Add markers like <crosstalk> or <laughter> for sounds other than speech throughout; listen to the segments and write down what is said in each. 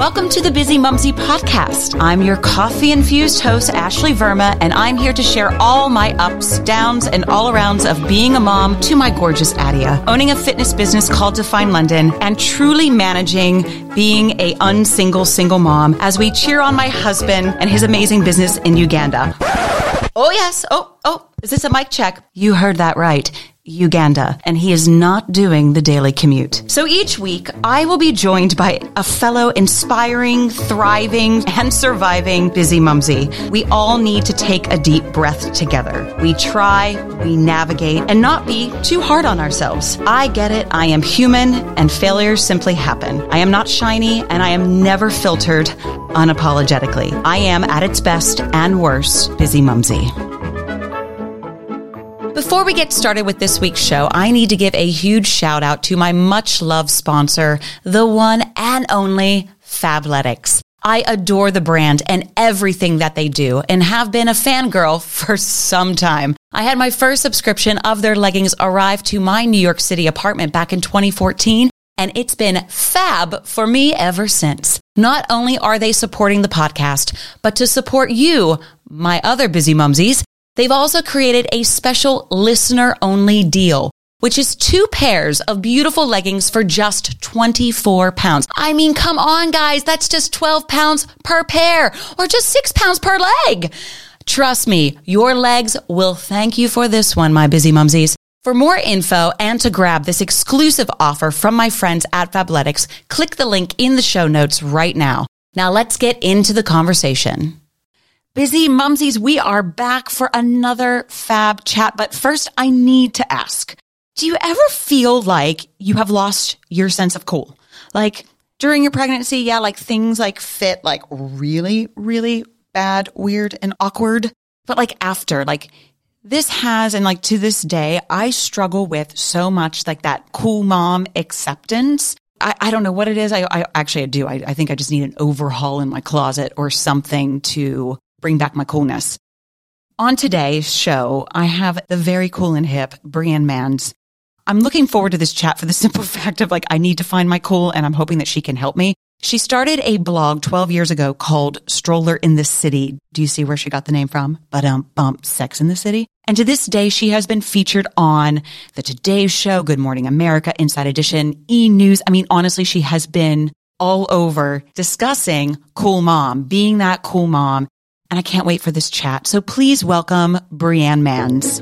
Welcome to the Bizzimumzi podcast. I'm your coffee infused host, Ashley Verma, and I'm here to share all my ups, downs, and all arounds of being a mom to my gorgeous Adia, owning a fitness business called Define London, and truly managing being a unsingle single mom as we cheer on my husband and his amazing business in Uganda. Oh, yes. Oh, oh, is this a mic check? You heard that right. Uganda, and he is not doing the daily commute. So each week, I will be joined by a fellow inspiring, thriving, <laughs> and surviving busy mumsy. We all need to take a deep breath together. We try, we navigate, and not be too hard on ourselves. I get it. I am human, and failures simply happen. I am not shiny, and I am never filtered unapologetically. I am at its best and worst, busy mumsy. Before we get started with this week's show, I need to give a huge shout out to my much loved sponsor, the one and only Fabletics. I adore the brand and everything that they do and have been a fangirl <laughs> for some time. I had my first subscription of their leggings arrive to my New York City apartment back in 2014 and it's been fab for me ever since. Not only are they supporting the podcast, but to support you, my other busy mumsies, They've also created a special listener only deal, which is two pairs of beautiful leggings for just 24 pounds. I mean, come on, guys. That's just 12 pounds per pair or just six pounds per leg. Trust me, your legs will thank you for this one, my busy mumsies. For more info and to grab this exclusive offer from my friends at Fabletics, click the link in the show notes right now. Now let's get into the conversation. Busy mumsies, we are back for another fab chat. But first, I need to ask, do you ever feel like you have lost your sense of cool? Like during your pregnancy, yeah, like things like fit like really, really bad, weird and awkward. But like after, like this has, and like to this day, I struggle with so much like that cool mom acceptance. I, I don't know what it is. I, I actually I do. I, I think I just need an overhaul in my closet or something to bring back my coolness. On today's show, I have the very cool and hip Brianne Manz. I'm looking forward to this chat for the <laughs> simple fact of like, I need to find my cool and I'm hoping that she can help me. She started a blog 12 years ago called Stroller in the City. Do you see where she got the name from? But um, bump, Sex in the City. And to this day, she has been featured on the Today Show, Good Morning America, Inside Edition, E News. I mean, honestly, she has been all over discussing cool mom, being that cool mom and I can't wait for this chat. So please welcome Brianne Manz.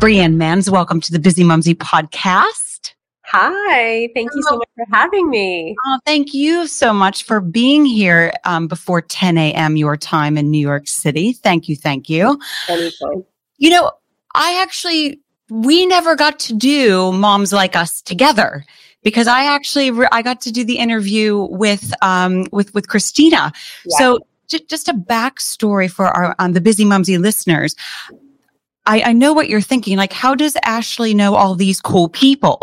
Brianne Manz, welcome to the Bizzimumzi podcast. Hi, thank you so much for having me. Oh, thank you so much for being here um, before 10 a.m. your time in New York City. Thank you, thank you. Anytime. You know, I actually, we never got to do Moms Like Us together because I actually re- I got to do the interview with um with with Christina. Yeah. So j- just a backstory for our um, the busy mumsy listeners. I, I know what you're thinking. Like, how does Ashley know all these cool people?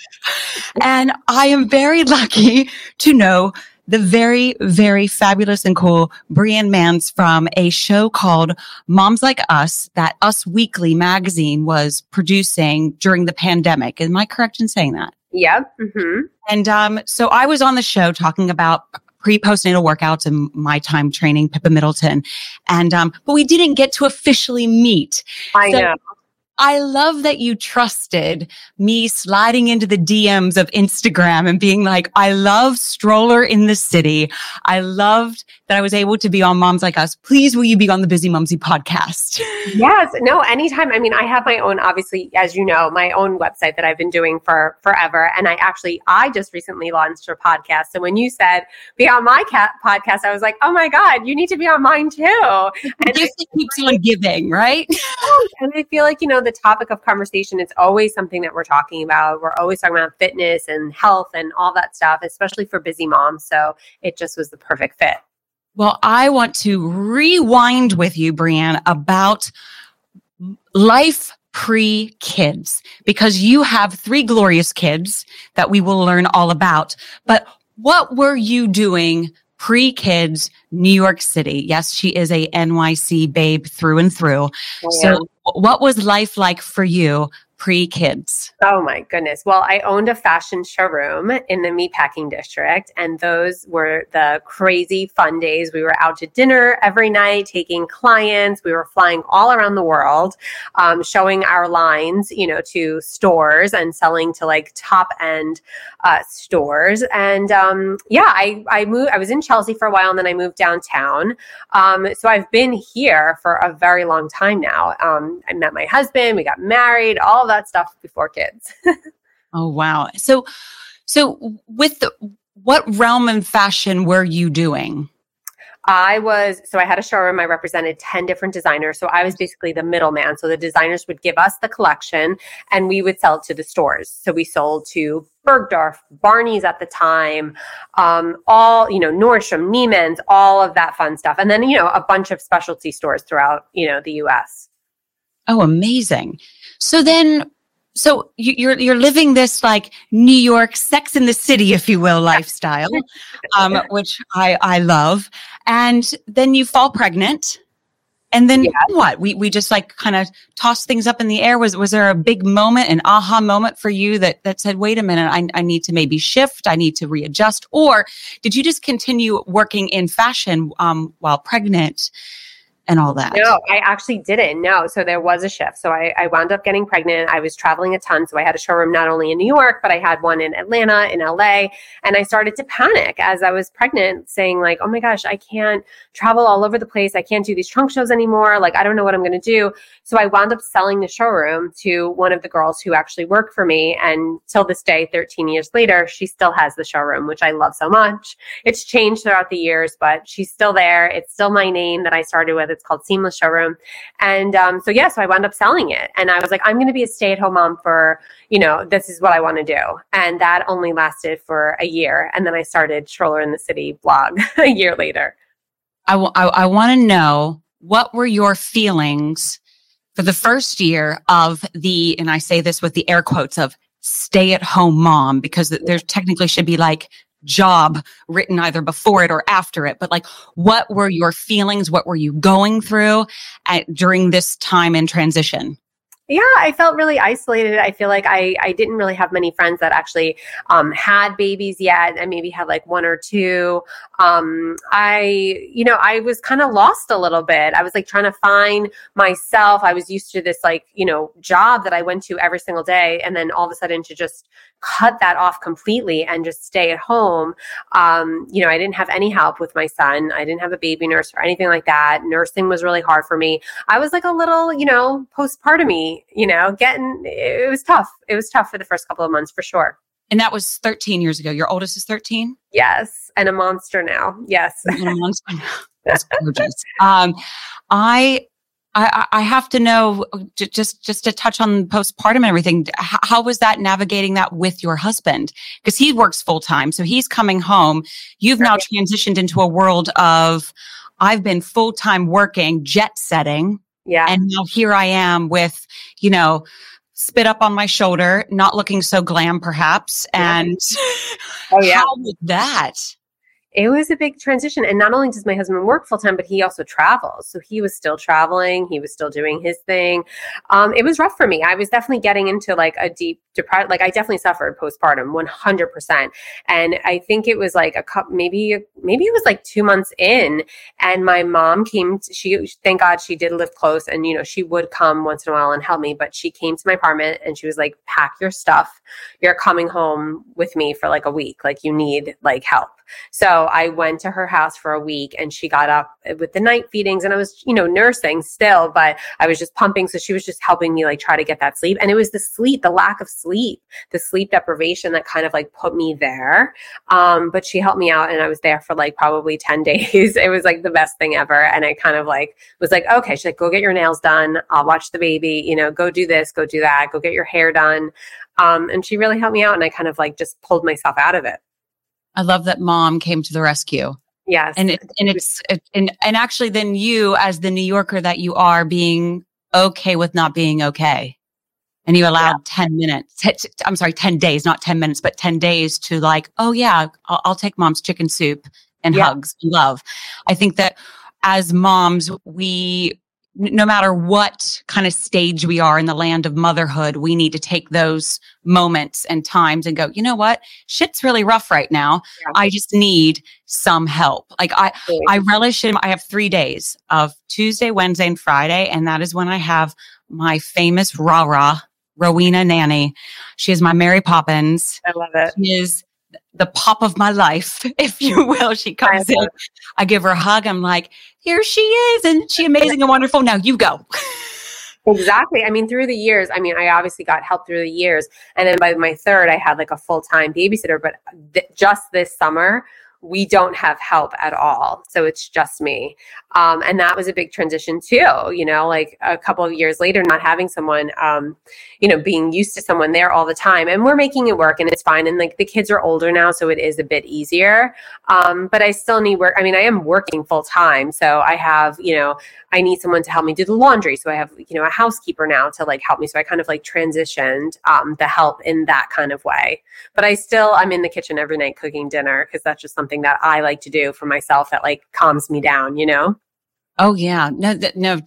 <laughs> and I am very lucky to know the very, very fabulous and cool Brianne Manz from a show called Moms Like Us that Us Weekly magazine was producing during the pandemic. Am I correct in saying that? Yep. Mm-hmm. And um, so I was on the show talking about pre postnatal workouts and my time training Pippa Middleton. And um, but we didn't get to officially meet. I so know. I love that you trusted me sliding into the DMs of Instagram and being like, I love stroller in the city. I loved that I was able to be on Moms Like Us. Please, will you be on the Bizzimumzi podcast? <laughs> Yes. No, anytime. I mean, I have my own, obviously, as you know, my own website that I've been doing for forever. And I actually, I just recently launched a podcast. So when you said be on my cat podcast, I was like, oh my God, you need to be on mine too. And just keeps on giving, right? and I feel like, you know, the topic of conversation, it's always something that we're talking about. We're always talking about fitness and health and all that stuff, especially for busy moms. So it just was the perfect fit. Well, I want to rewind with you, Brianne, about life pre kids because you have three glorious kids that we will learn all about. But what were you doing pre kids, New York City? Yes, she is a NYC babe through and through. Oh, so, what was life like for you pre kids? Oh my goodness. Well, I owned a fashion showroom in the meatpacking district, and those were the crazy fun days. We were out to dinner every night, taking clients. We were flying all around the world, um, showing our lines, you know, to stores and selling to like top end uh, stores. And um, yeah, I, I moved, I was in Chelsea for a while and then I moved downtown. Um, so I've been here for a very long time now. Um, I met my husband, we got married, all that stuff before kids. <laughs> oh, wow. So, so with the, what realm in fashion were you doing? I was, so I had a showroom. I represented 10 different designers. So I was basically the middleman. So the designers would give us the collection and we would sell it to the stores. So we sold to Bergdorf, Barney's at the time, um, all, you know, Nordstrom, Neiman's, all of that fun stuff. And then, you know, a bunch of specialty stores throughout, you know, the US. Oh, amazing. So then so you're you're living this like New York Sex in the City, if you will, lifestyle, <laughs> um, which I I love. And then you fall pregnant, and then yeah. what? We we just like kind of toss things up in the air. Was was there a big moment, an aha moment for you that that said, "Wait a minute, I I need to maybe shift, I need to readjust," or did you just continue working in fashion um, while pregnant? And all that? No, I actually didn't. No. So there was a shift. So I, I wound up getting pregnant. I was traveling a ton. So I had a showroom not only in New York, but I had one in Atlanta, in LA. And I started to panic as I was pregnant, saying, like, oh my gosh, I can't travel all over the place. I can't do these trunk shows anymore. Like, I don't know what I'm going to do. So I wound up selling the showroom to one of the girls who actually worked for me. And till this day, 13 years later, she still has the showroom, which I love so much. It's changed throughout the years, but she's still there. It's still my name that I started with. It's called Seamless Showroom. And um, so, yeah, so I wound up selling it. And I was like, I'm going to be a stay at home mom for, you know, this is what I want to do. And that only lasted for a year. And then I started Stroller in the City blog <laughs> a year later. I, w- I, I want to know what were your feelings for the first year of the, and I say this with the air quotes of stay at home mom, because there technically should be like job written either before it or after it. But like, what were your feelings? What were you going through at, during this time in transition? yeah i felt really isolated i feel like i i didn't really have many friends that actually um, had babies yet and maybe had like one or two um, i you know i was kind of lost a little bit. I was like trying to find myself. I was used to this like you know job that i went to every single day and then all of a sudden to just cut that off completely and just stay at home. Um, you know i didn't have any help with my son. I didn't have a baby nurse or anything like that. Nursing was really hard for me. I was like a little you know postpartum you know, getting it was tough. It was tough for the first couple of months for sure. And that was 13 years ago. Your oldest is 13? Yes. And a monster now. Yes. and a monster now. <laughs> That's gorgeous. Um, I I, I, have to know just just to touch on postpartum and everything. How, how was that navigating that with your husband? Because he works full time, so he's coming home. You've right. now transitioned into a world of I've been full time working, jet setting, yeah. And now here I am with, you know, spit up on my shoulder, not looking so glam perhaps. And <laughs> oh, yeah. how was that? It was a big transition. And not only does my husband work full time, but he also travels. So he was still traveling. He was still doing his thing. Um, it was rough for me. I was definitely getting into like a deep depression. Like I definitely suffered postpartum 100%. And I think it was like a couple, maybe, maybe it was like two months in. And my mom came, to, she, thank God she did live close. And, you know, she would come once in a while and help me. But she came to my apartment and she was like, pack your stuff. You're coming home with me for like a week. Like you need like help. So I went to her house for a week and she got up with the night feedings and I was, you know, nursing still, but I was just pumping. So she was just helping me like try to get that sleep. And it was the sleep, the lack of sleep, the sleep deprivation that kind of like put me there. Um, but she helped me out and I was there for like probably <laughs> 10 days. it was like the best thing ever. And I kind of like was like, okay, she's like, go get your nails done. I'll watch the baby, you know, go do this, go do that, go get your hair done. Um, and she really helped me out and I kind of like just pulled myself out of it. I love that mom came to the rescue. Yes. And it, and it's it, and and actually then you as the New Yorker that you are being okay with not being okay. And you allowed yeah. 10 minutes, t- I'm sorry, 10 days, not 10 minutes, but 10 days to like, oh yeah, I'll, I'll take mom's chicken soup and yeah. hugs and love. I think that as moms, we no matter what kind of stage we are in the land of motherhood, we need to take those moments and times and go, you know what? Shit's really rough right now. Yeah. I just need some help. Like I, I relish in, I have three days of Tuesday, Wednesday, and Friday. And that is when I have my famous rah rah Rowena nanny. She is my Mary Poppins. I love it. She is the pop of my life, <laughs> if you will. She comes in, I give her a hug. I'm like, here she is. And she amazing and wonderful. Now you go. Exactly. I mean, through the years, I mean, I obviously got help through the years. And then by my third, I had like a full time babysitter. But th- just this summer, we don't have help at all. So it's just me. Um, and that was a big transition too, you know, like a couple of years later, not having someone, um, you know, being used to someone there all the time. And we're making it work and it's fine. And like the kids are older now, so it is a bit easier. Um, but I still need work. I mean, I am working full time. So I have, you know, I need someone to help me do the laundry. So I have, you know, a housekeeper now to like help me. So I kind of like transitioned um, the help in that kind of way. But I still, I'm in the kitchen every night cooking dinner because that's just something that I like to do for myself that like calms me down, you know? Oh yeah. No, th- no,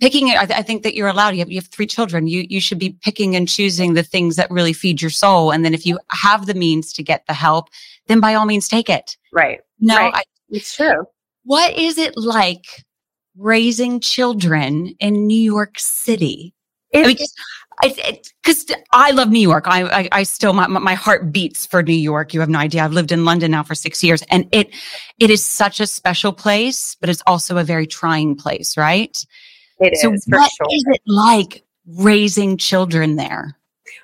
picking it. I, th- I, think that you're allowed. You have, you have three children. You, you should be picking and choosing the things that really feed your soul. And then if you have the means to get the help, then by all means take it. Right. No, right. I, it's true. What is it like raising children in New York City? I, I, love New York. I, I, I still, my, my heart beats for New York. You have no idea. I've lived in London now for six years and it, it is such a special place, but it's also a very trying place, right? It so is. what sure. is it like raising children there?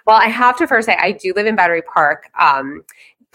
Well, I have to first say I do live in Battery Park. Um,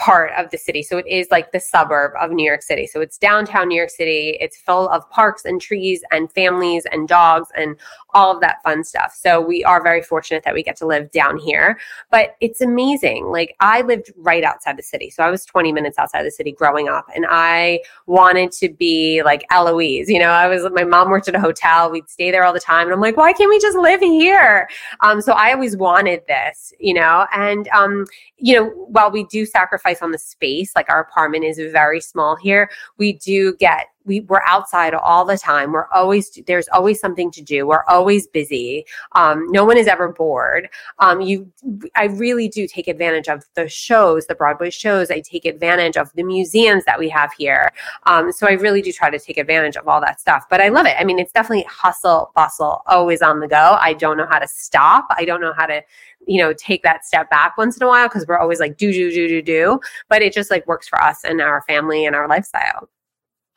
part of the city. So it is like the suburb of New York City. So it's downtown New York City. It's full of parks and trees and families and dogs and all of that fun stuff. So we are very fortunate that we get to live down here. But it's amazing. Like I lived right outside the city. So I was 20 minutes outside the city growing up and I wanted to be like Eloise. You know, I was my mom worked at a hotel. We'd stay there all the time. And I'm like, why can't we just live here? Um, so I always wanted this, you know, and um, you know, while we do sacrifice on the space, like our apartment is very small here, we do get we we're outside all the time. We're always there's always something to do. We're always busy. Um, no one is ever bored. Um, you, I really do take advantage of the shows, the Broadway shows. I take advantage of the museums that we have here. Um, so I really do try to take advantage of all that stuff. But I love it. I mean, it's definitely hustle, bustle, always on the go. I don't know how to stop. I don't know how to you know take that step back once in a while because we're always like do do do do do but it just like works for us and our family and our lifestyle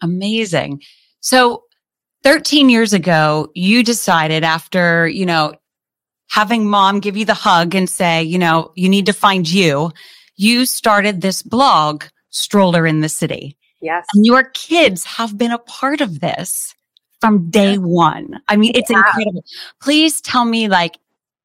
Amazing. So 13 years ago, you decided after, you know, having mom give you the hug and say, you know, you need to find you, you started this blog, Stroller in the City. Yes. And your kids have been a part of this from day one. I mean, it's yeah. incredible. Please tell me like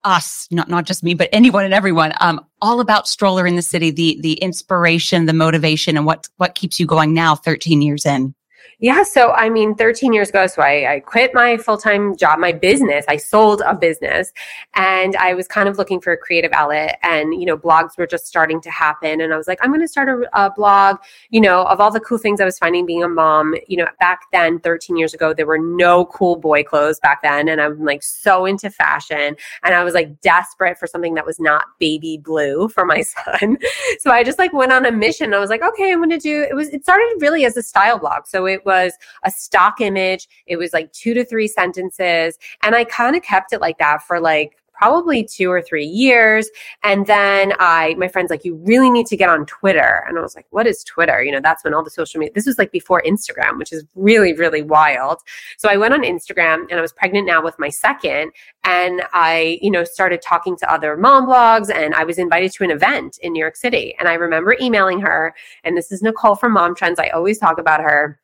us, not not just me, but anyone and everyone, um, all about Stroller in the City, the the inspiration, the motivation, and what what keeps you going now, 13 years in. Yeah. So, I mean, 13 years ago, so I, I quit my full time job, my business. I sold a business and I was kind of looking for a creative outlet. And, you know, blogs were just starting to happen. And I was like, I'm going to start a, a, blog, you know, of all the cool things I was finding being a mom. You know, back then, 13 years ago, there were no cool boy clothes back then. And I'm like so into fashion. And I was like desperate for something that was not baby blue for my <laughs> son. so I just like went on a mission. I was like, okay, I'm going to do it. Was, it started really as a style blog. So it was a stock image. It was like two to three sentences. And I kind of kept it like that for like probably two or three years. And then I, my friend's like, you really need to get on Twitter. And I was like, what is Twitter? You know, that's when all the social media, this was like before Instagram, which is really, really wild. So I went on Instagram and I was pregnant now with my second. And I, you know, started talking to other mom blogs and I was invited to an event in New York City. And I remember emailing her, and this is Nicole from Mom Trends. I always talk about her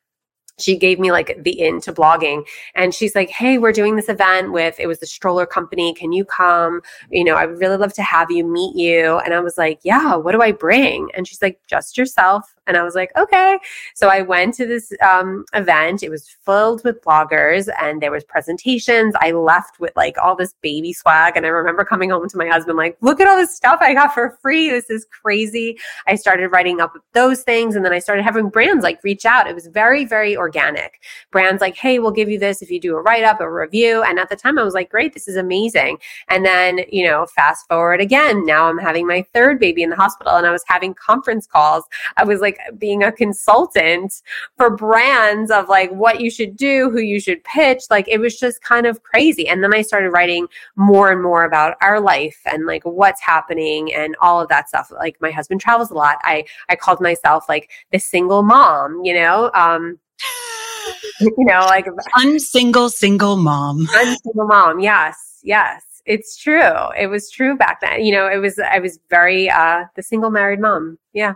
she gave me like the in to blogging and she's like hey we're doing this event with it was the stroller company can you come you know i would really love to have you meet you and i was like yeah what do i bring and she's like just yourself and I was like, okay. So I went to this um, event. It was filled with bloggers and there was presentations. I left with like all this baby swag. And I remember coming home to my husband, like, look at all this stuff I got for free. This is crazy. I started writing up those things. And then I started having brands like reach out. It was very, very organic. Brands like, hey, we'll give you this if you do a write up, a review. And at the time, I was like, great, this is amazing. And then, you know, fast forward again, now I'm having my third baby in the hospital and I was having conference calls. I was like being a consultant for brands of like what you should do, who you should pitch. Like it was just kind of crazy. And then I started writing more and more about our life and like what's happening and all of that stuff. Like my husband travels a lot. I I called myself like the single mom, you know. Um <laughs> you know, like unsingle single single mom. <laughs> Unsingle mom, yes, yes. It's true. It was true back then. You know, it was I was very uh the single married mom. Yeah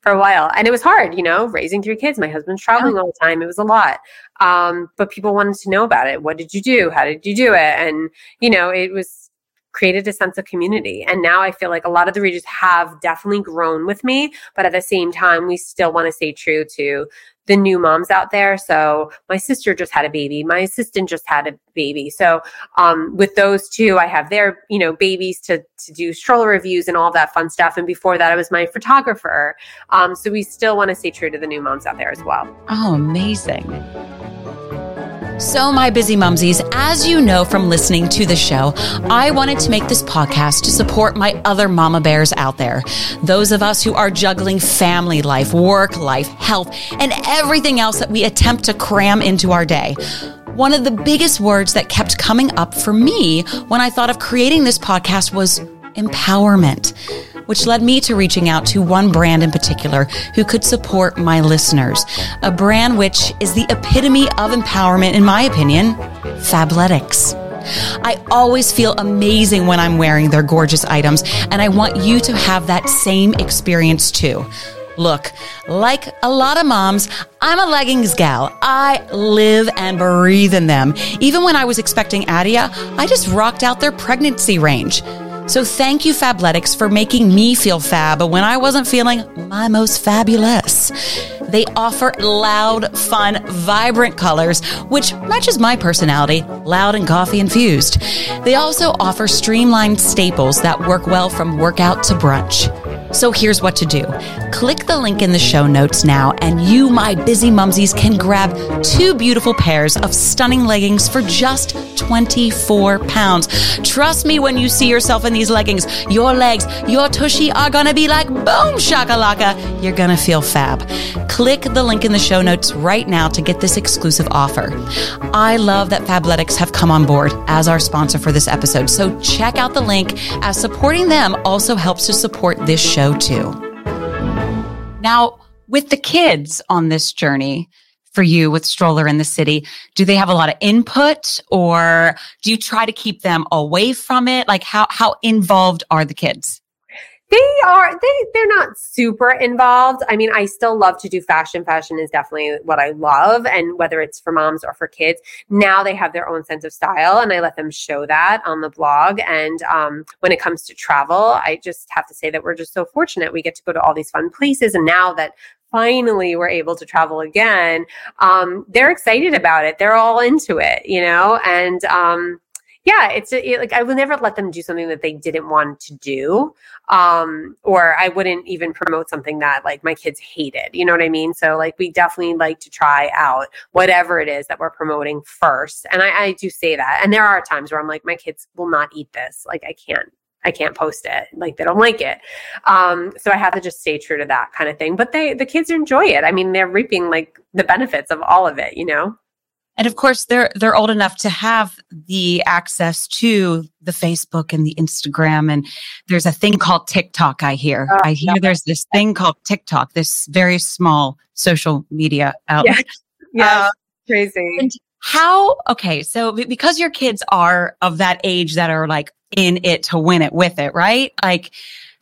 for a while. And it was hard, you know, raising three kids. My husband's traveling all the time. It was a lot. Um, but people wanted to know about it. What did you do? How did you do it? And, you know, it was created a sense of community. And now I feel like a lot of the readers have definitely grown with me, but at the same time, we still want to stay true to the new moms out there. So my sister just had a baby. My assistant just had a baby. So um, with those two, I have their you know babies to to do stroller reviews and all that fun stuff. And before that, I was my photographer. Um, so we still want to stay true to the new moms out there as well. Oh, amazing. So, my busy mumsies, as you know from listening to the show, I wanted to make this podcast to support my other mama bears out there. Those of us who are juggling family life, work life, health, and everything else that we attempt to cram into our day. One of the biggest words that kept coming up for me when I thought of creating this podcast was empowerment which led me to reaching out to one brand in particular who could support my listeners. A brand which is the epitome of empowerment, in my opinion, Fabletics. I always feel amazing when I'm wearing their gorgeous items, and I want you to have that same experience too. Look, like a lot of moms, I'm a leggings gal. I live and breathe in them. Even when I was expecting Adia, I just rocked out their pregnancy range. So thank you, Fabletics, for making me feel fab when I wasn't feeling my most fabulous. They offer loud, fun, vibrant colors, which matches my personality, loud and coffee infused. They also offer streamlined staples that work well from workout to brunch. So here's what to do. Click the link in the show notes now, and you, my busy mumsies, can grab two beautiful pairs of stunning leggings for just 24 pounds. Trust me when you see yourself in these leggings, your legs, your tushy are gonna be like boom shakalaka. You're gonna feel fab. Click the link in the show notes right now to get this exclusive offer. I love that Fabletics have come on board as our sponsor for this episode, so check out the link as supporting them also helps to support this show Now, with the kids on this journey, for you with stroller in the city do they have a lot of input or do you try to keep them away from it? Like how how involved are the kids they are they they're not super involved. I mean i still love to do fashion. Fashion is definitely what i love and whether it's for moms or for kids now they have their own sense of style and i let them show that on the blog. And um, when it comes to travel i just have to say that we're just so fortunate we get to go to all these fun places and now that finally we're able to travel again um, they're excited about it. They're all into it you know? And um, yeah, it's it, like I would never let them do something that they didn't want to do, um, or I wouldn't even promote something that like my kids hated. You know what I mean? So like we definitely like to try out whatever it is that we're promoting first, and I, I do say that. And there are times where I'm like, my kids will not eat this. Like I can't I can't post it. Like they don't like it. Um, so I have to just stay true to that kind of thing. But they the kids enjoy it. I mean, they're reaping like the benefits of all of it, you know? And of course, they're they're old enough to have the access to the Facebook and the Instagram. And there's a thing called TikTok. I hear. Oh, I hear yeah. there's this thing called TikTok. This very small social media outlet. Yeah, yeah. Uh, crazy. And how? Okay, so because your kids are of that age that are like in it to win it with it, right? Like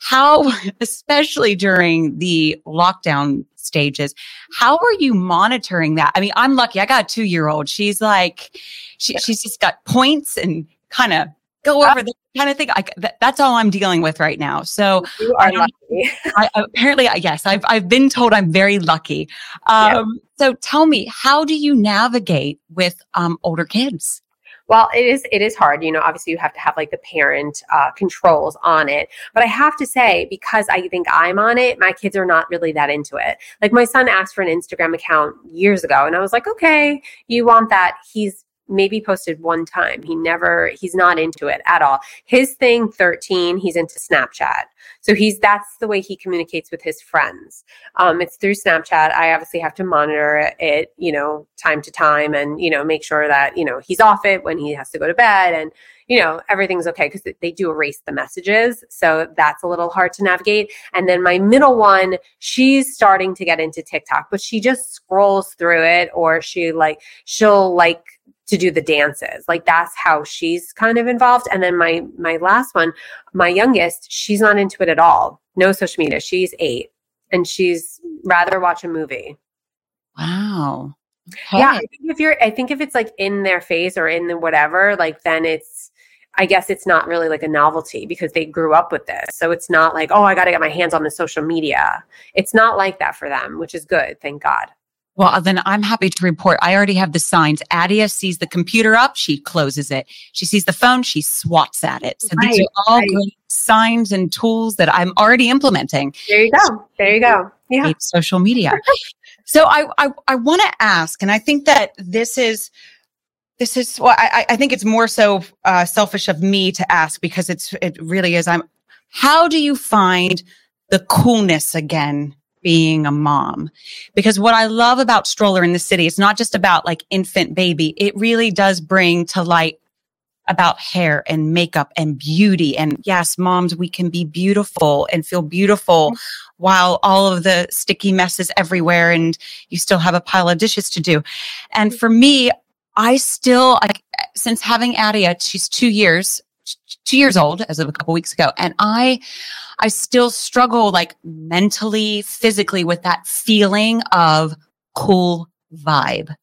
how, <laughs> especially during the lockdown stages, how are you monitoring that? I mean, I'm lucky. I got a two year old. She's like, she, she's just got points and kind of go over the kind of thing. I, that, that's all I'm dealing with right now. So you are lucky. <laughs> I, apparently, yes, I've I've been told I'm very lucky. Um, So tell me, how do you navigate with um, older kids? Well, it is it is hard. You know, obviously you have to have like the parent uh, controls on it. But I have to say, because I think I'm on it, my kids are not really that into it. Like my son asked for an Instagram account years ago, and I was like, okay, you want that? He's maybe posted one time. He never, he's not into it at all. His thing, 13, he's into Snapchat. So he's, that's the way he communicates with his friends. Um, it's through Snapchat. I obviously have to monitor it, you know, time to time and, you know, make sure that, you know, he's off it when he has to go to bed and, you know, everything's okay because they do erase the messages. So that's a little hard to navigate. And then my middle one, she's starting to get into TikTok, but she just scrolls through it or she like, she'll like, to do the dances. Like that's how she's kind of involved. And then my my last one, my youngest, she's not into it at all. No social media. She's 8 and she's rather watch a movie. Wow. Okay. Yeah, I think if you're I think if it's like in their face or in the whatever, like then it's I guess it's not really like a novelty because they grew up with this. So it's not like, oh, I got to get my hands on the social media. It's not like that for them, which is good. Thank God. Well, then I'm happy to report I already have the signs. Adia sees the computer up, she closes it. She sees the phone, she swats at it. So right, these are all right. great signs and tools that I'm already implementing. There you go. There you go. Yeah. Social media. <laughs> so I I, I want to ask, and I think that this is this is well, I, I think it's more so uh, selfish of me to ask because it's it really is. I'm. How do you find the coolness again being a mom. Because what I love about Stroller in the City, it's not just about like infant baby. It really does bring to light about hair and makeup and beauty. And yes, moms, we can be beautiful and feel beautiful while all of the sticky messes everywhere and you still have a pile of dishes to do. And for me, I still, I, since having Adia, she's two years, two years old as of a couple weeks ago. And I, I still struggle like mentally, physically with that feeling of cool vibe.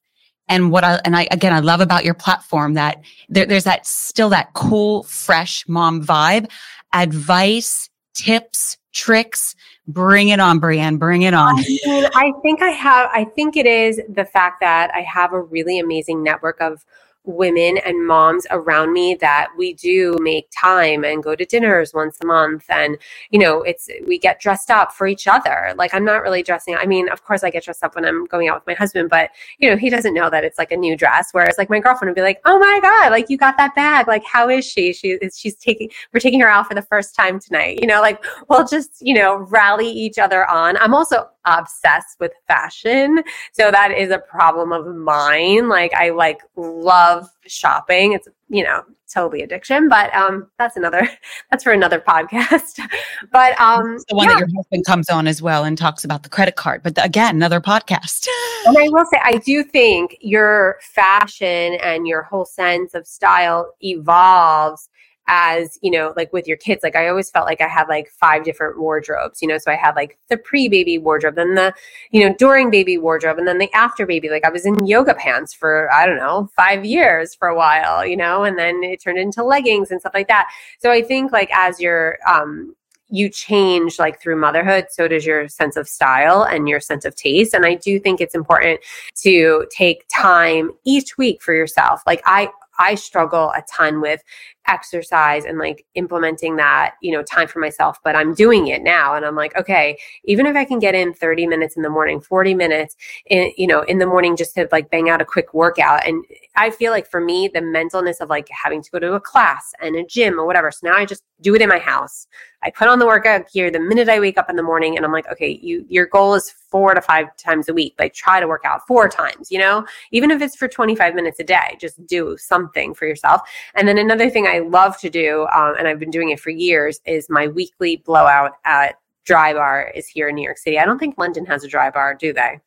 And what I, and I, again, I love about your platform that there, there's that still that cool, fresh mom vibe, advice, tips, tricks. Bring it on, Brianne. Bring it on. I, mean, I think I have, I think it is the fact that I have a really amazing network of women and moms around me that we do make time and go to dinners once a month. And you know it's we get dressed up for each other. Like i'm not really dressing i mean of course i get dressed up when i'm going out with my husband but you know he doesn't know that it's like a new dress. Whereas like my girlfriend would be like oh my god like you got that bag. Like how is she? She she's taking we're taking her out for the first time tonight. You know like we'll just you know rally each other on. I'm also obsessed with fashion. So that is a problem of mine. Like I like love shopping. It's you know totally addiction, but um that's another <laughs> that's for another podcast. <laughs> but um the one yeah. that your husband comes on as well and talks about the credit card. But the, again, another podcast. and I will say I do think your fashion and your whole sense of style evolves as you know like with your kids like i always felt like i had like five different wardrobes you know so i had like the pre-baby wardrobe then the you know during baby wardrobe and then the after baby like i was in yoga pants for i don't know five years for a while you know and then it turned into leggings and stuff like that. So i think like as you're um you change like through motherhood so does your sense of style and your sense of taste. And i do think it's important to take time each week for yourself. Like i I struggle a ton with exercise and like implementing that, you know, time for myself, but I'm doing it now. And I'm like, okay, even if I can get in 30 minutes in the morning, 40 minutes in, you know, in the morning just to like bang out a quick workout. And I feel like for me, the mentalness of like having to go to a class and a gym or whatever. So now I just do it in my house. I put on the workout gear the minute I wake up in the morning and I'm like, okay, you your goal is four to five times a week. Like try to work out four times, you know, even if it's for 25 minutes a day, just do something for yourself. And then another thing I love to do, um, and I've been doing it for years, is my weekly blowout at Dry Bar is here in New York City. I don't think London has a Dry Bar, do they?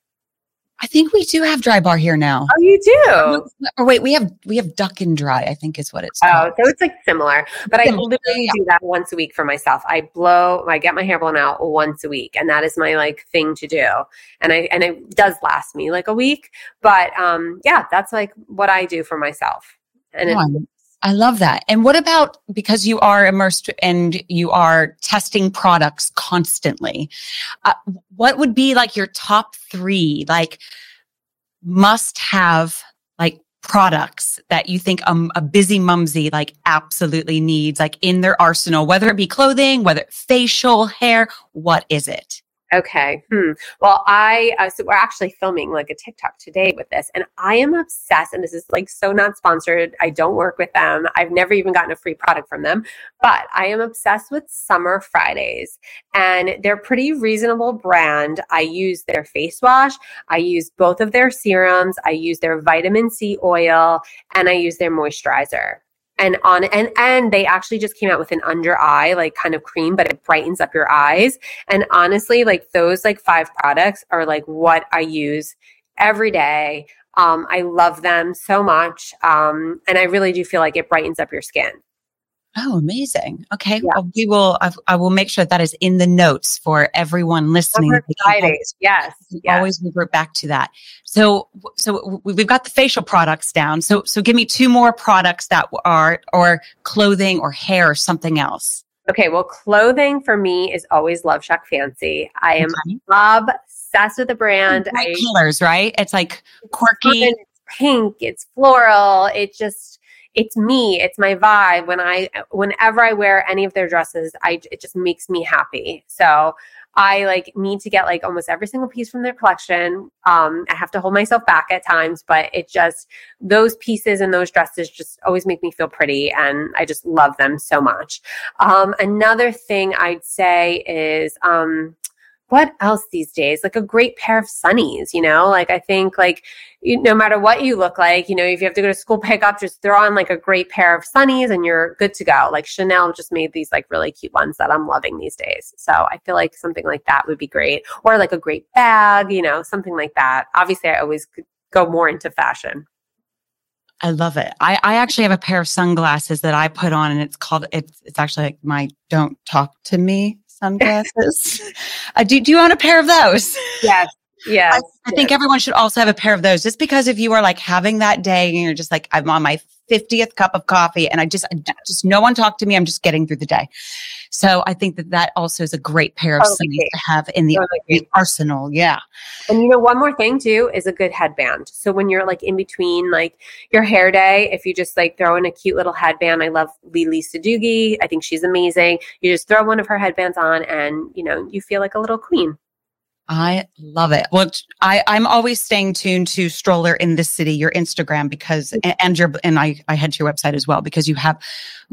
I think we do have dry bar here now. Oh, you do? Or wait, we have we have duck and dry. I think is what it's. Called. Oh, so it's like similar, but similar. I literally yeah. do that once a week for myself. I blow, I get my hair blown out once a week, and that is my like thing to do. And I and it does last me like a week, but um, yeah, that's like what I do for myself. And oh, I love that. And what about because you are immersed and you are testing products constantly? Uh, what would be like your top three, like must have, like products that you think um, a busy mumsy like absolutely needs, like in their arsenal, whether it be clothing, whether facial, hair, what is it? Okay. Hmm. Well, I uh, so we're actually filming like a TikTok today with this, and I am obsessed. And this is like so not sponsored. I don't work with them. I've never even gotten a free product from them, but I am obsessed with Summer Fridays, and they're pretty reasonable brand. I use their face wash. I use both of their serums. I use their vitamin C oil, and I use their moisturizer and on and and they actually just came out with an under eye like kind of cream but it brightens up your eyes. And honestly like those like five products are like what i use every day. Um, i love them so much um, and i really do feel like it brightens up your skin Oh, amazing. Okay. Yeah. Well, we will, I, I, will make sure that is in the notes for everyone listening. Fridays. Yes. yes. Always revert back to that. So, so we've got the facial products down. So, so give me two more products that are, or clothing or hair or something else. Okay. Well, clothing for me is always Love Shack Fancy. I am okay. obsessed with the brand. Colors, right? It's like quirky. It's pink. It's floral. It just, it's me it's my vibe. When i whenever i wear any of their dresses i it just makes me happy. So i like need to get like almost every single piece from their collection. Um i have to hold myself back at times but it just those pieces and those dresses just always make me feel pretty and i just love them so much. Um another thing i'd say is um what else these days? Like a great pair of sunnies, you know? Like I think like you, no matter what you look like, you know, if you have to go to school <laughs> pickup, just throw on like a great pair of sunnies and you're good to go. Like Chanel just made these like really cute ones that I'm loving these days. So I feel like something like that would be great. Or like a great bag, you know, something like that. Obviously I always go more into fashion. I love it. I, I actually have a pair of sunglasses that I put on and it's called it's it's actually like my don't talk to me sunglasses. <laughs> uh, do, do you own a pair of those? Yes. Yeah. I, I think everyone should also have a pair of those just because if you are like having that day and you're just like, I'm on my 50th cup of coffee and I just, just no one talk to me. I'm just getting through the day. So I think that that also is a great pair of totally. to have in the, the arsenal. Yeah. And you know, one more thing too is a good headband. So when you're like in between like your hair day, if you just like throw in a cute little headband, I love Lele Sadoughi. I think she's amazing. You just throw one of her headbands on and, you know, you feel like a little queen. I love it. Well, I, I'm always staying tuned to Stroller in the City, your Instagram, because mm-hmm. and your and I I head to your website as well because you have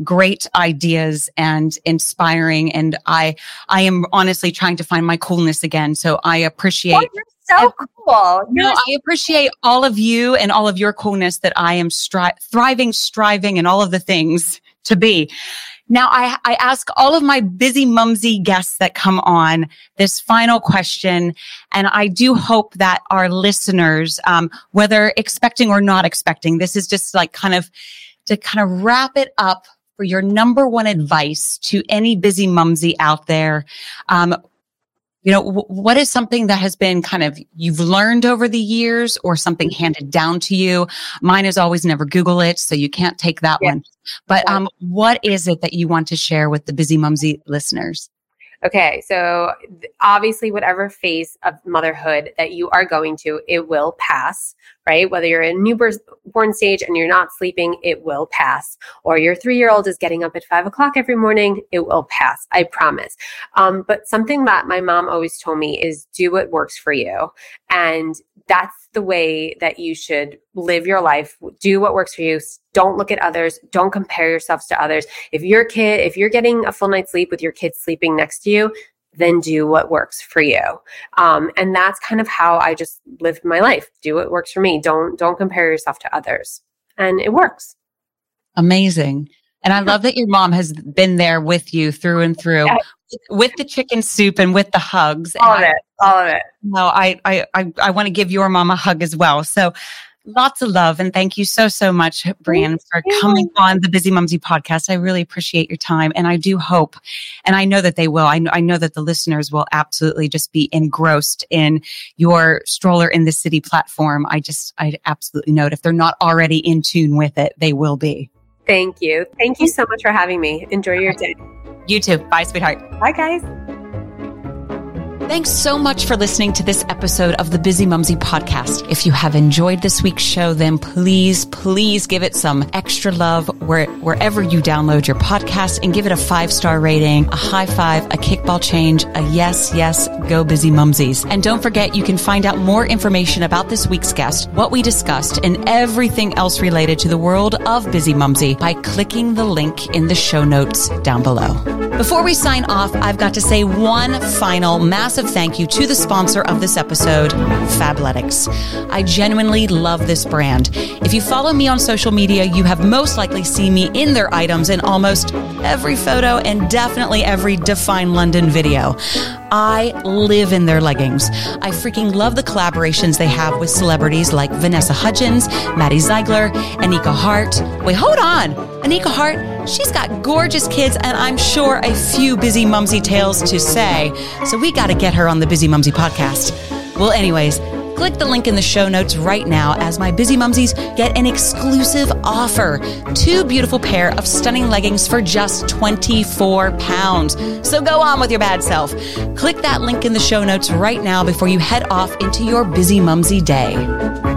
great ideas and inspiring. And I I am honestly trying to find my coolness again. So I oh, appreciate. Oh, you're so cool. You no, I appreciate all of you and all of your coolness that I am stri- thriving, striving, and all of the things to be. Now, I, I ask all of my busy mumsy guests that come on this final question, and I do hope that our listeners, um, whether expecting or not expecting, this is just like kind of to kind of wrap it up for your number one advice to any busy mumsy out there. Um, you know, w- what is something that has been kind of you've learned over the years or something handed down to you? Mine is always never Google it, so you can't take that yeah. one. But um, what is it that you want to share with the busy mumsy listeners? Okay, so obviously, whatever phase of motherhood that you are going to, it will pass, right? Whether you're in newborn stage and you're not sleeping, it will pass. Or your three year old is getting up at five o'clock every morning, it will pass. I promise. Um, but something that my mom always told me is do what works for you. And that's the way that you should live your life. Do what works for you. Don't look at others. Don't compare yourselves to others. If your kid, if you're getting a full night's sleep with your kids sleeping next to you, then do what works for you. Um, and that's kind of how I just lived my life. Do what works for me. Don't don't compare yourself to others. And it works. Amazing. And I love that your mom has been there with you through and through. Yeah with the chicken soup and with the hugs. All of it. All of it. No, I, I, I, I want to give your mom a hug as well. So lots of love. And thank you so, so much, Brian, for coming on the Bizzimumzi podcast. I really appreciate your time. And I do hope, and I know that they will, I know, I know that the listeners will absolutely just be engrossed in your stroller in the city platform. I just, I absolutely know it. If they're not already in tune with it, they will be. Thank you. Thank you so much for having me. Enjoy your day. You too. Bye, sweetheart. Bye, guys. Thanks so much for listening to this episode of the Bizzimumzi podcast. If you have enjoyed this week's show, then please, please give it some extra love where, wherever you download your podcast and give it a five star rating, a high five, a kickball change, a yes, yes, go busy mumsies. And don't forget, you can find out more information about this week's guest, what we discussed, and everything else related to the world of Bizzimumzi by clicking the link in the show notes down below. Before we sign off, I've got to say one final massive thank you to the sponsor of this episode, Fabletics. I genuinely love this brand. If you follow me on social media, you have most likely seen me in their items in almost every photo and definitely every Define London video. I live in their leggings. I freaking love the collaborations they have with celebrities like Vanessa Hudgens, Maddie Ziegler, Anika Hart. Wait, hold on. Anika Hart, she's got gorgeous kids and I'm sure a few Bizzimumzi tales to say. So we got to get her on the Bizzimumzi podcast. Well, anyways, click the link in the show notes right now as my Bizzimumzis get an exclusive offer. Two beautiful pair of stunning leggings for just 24 pounds. So go on with your bad self. Click that link in the show notes right now before you head off into your Bizzimumzi day.